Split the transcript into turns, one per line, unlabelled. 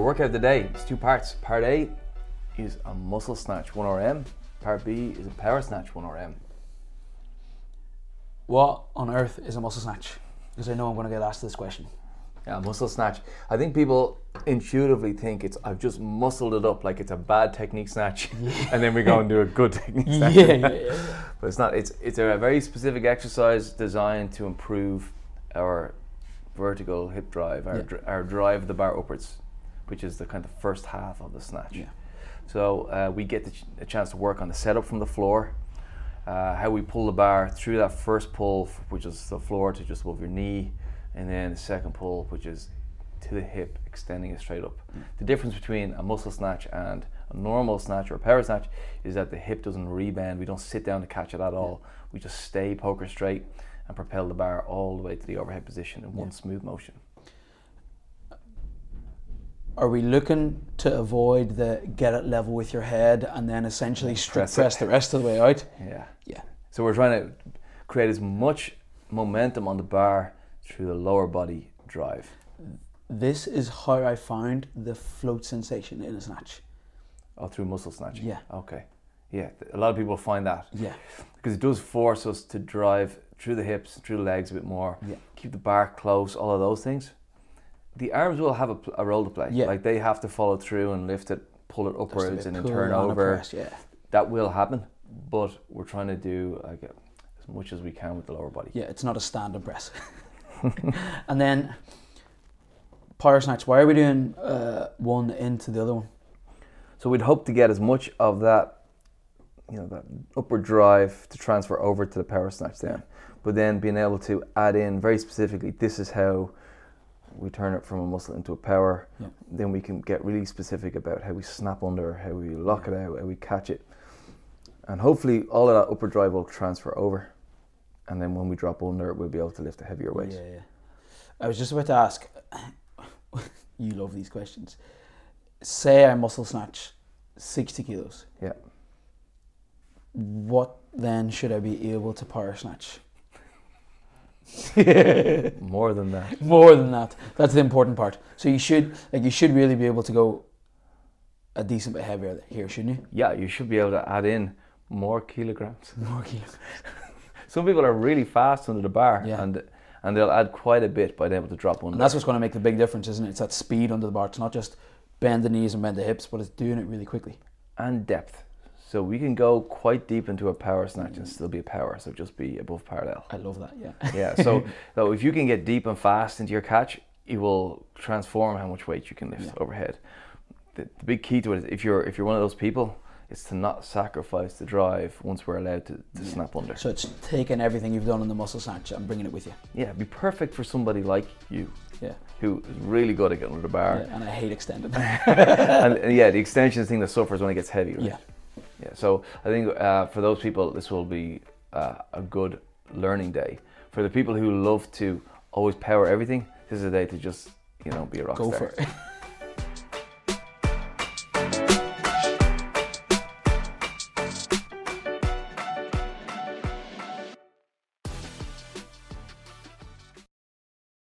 workout of the day. It's two parts. Part A is a muscle snatch 1RM. Part B is a power snatch 1RM.
What on earth is a muscle snatch? Because I know I'm going to get asked this question.
Yeah, muscle snatch. I think people intuitively think it's I've just muscled it up like it's a bad technique snatch, and then we go and do a good technique snatch.
Yeah, yeah, yeah.
But it's not. It's it's a very specific exercise designed to improve our vertical hip drive, our
Yeah.
dr- our drive of the bar upwards, which is the kind of first half of the snatch.
Yeah.
So uh, we get the ch- a chance to work on the setup from the floor, uh, how we pull the bar through that first pull, which is the floor to just above your knee, and then the second pull, which is to the hip, extending it straight up. The difference between a muscle snatch and a normal snatch or a power snatch is that the hip doesn't rebend. We don't sit down to catch it at all. We just stay poker straight and propel the bar all the way to the overhead position in one smooth motion.
Are we looking to avoid the get it level with your head and then essentially strict
press
press, the rest of the way out?
Yeah.
Yeah.
So we're trying to create as much momentum on the bar through the lower body drive.
This is how I found the float sensation in a snatch.
Oh, through muscle snatching.
Yeah.
Okay. Yeah. A lot of people find that
Yeah.
because it does force us to drive through the hips, through the legs a bit more.
Yeah.
Keep the bar close. All of those things. The arms will have a, a role to play.
Yeah.
Like they have to follow through and lift it, pull it upwards, and then turn over.
press, yeah.
That will happen, but we're trying to do like as much as we can with the lower body.
Yeah, it's not a stand and press. and then power snatch. Why are we doing uh, one into the other one?
So we'd hope to get as much of that, you know, that upward drive to transfer over to the power snatch then. But then being able to add in very specifically, this is how we turn it from a muscle into a power.
Yeah.
Then we can get really specific about how we snap under, how we lock it out, how we catch it. And hopefully all of that upper drive will transfer over. And then when we drop under, we'll be able to lift a heavier weight.
Yeah, yeah. I was just about to ask. you love these questions. Say I muscle snatch sixty kilos.
Yeah.
What then should I be able to power snatch?
More than that.
More than that. That's the important part. So you should like you should really be able to go a decent bit heavier here, shouldn't you?
Yeah, you should be able to add in more kilograms.
More kilos.
Some people are really fast under the bar,
Yeah.
and and they'll add quite a bit by being able to drop one.
And that's what's going to make the big difference, isn't it? It's that speed under the bar. It's not just bend the knees and bend the hips, but it's doing it really quickly.
and depth. So we can go quite deep into a power snatch and still be a power, so just be above parallel.
I love that. Yeah.
Yeah. So, so if you can get deep and fast into your catch, it will transform how much weight you can lift
Yeah.
overhead. The, the big key to it is if you're if you're one of those people, it's to not sacrifice the drive once we're allowed to, to snap under.
So it's taking everything you've done in the muscle snatch and bringing it with you.
Yeah, it'd be perfect for somebody like you
Yeah.
who is really good at getting under the bar.
yeah and I hate extended.
and, and yeah, the extension is the thing that suffers when it gets heavy. Right?
Yeah.
Yeah. So I think uh, for those people, this will be uh, a good learning day. For the people who love to always power everything, this is a day to just you know be a rock
Go
star.
for it.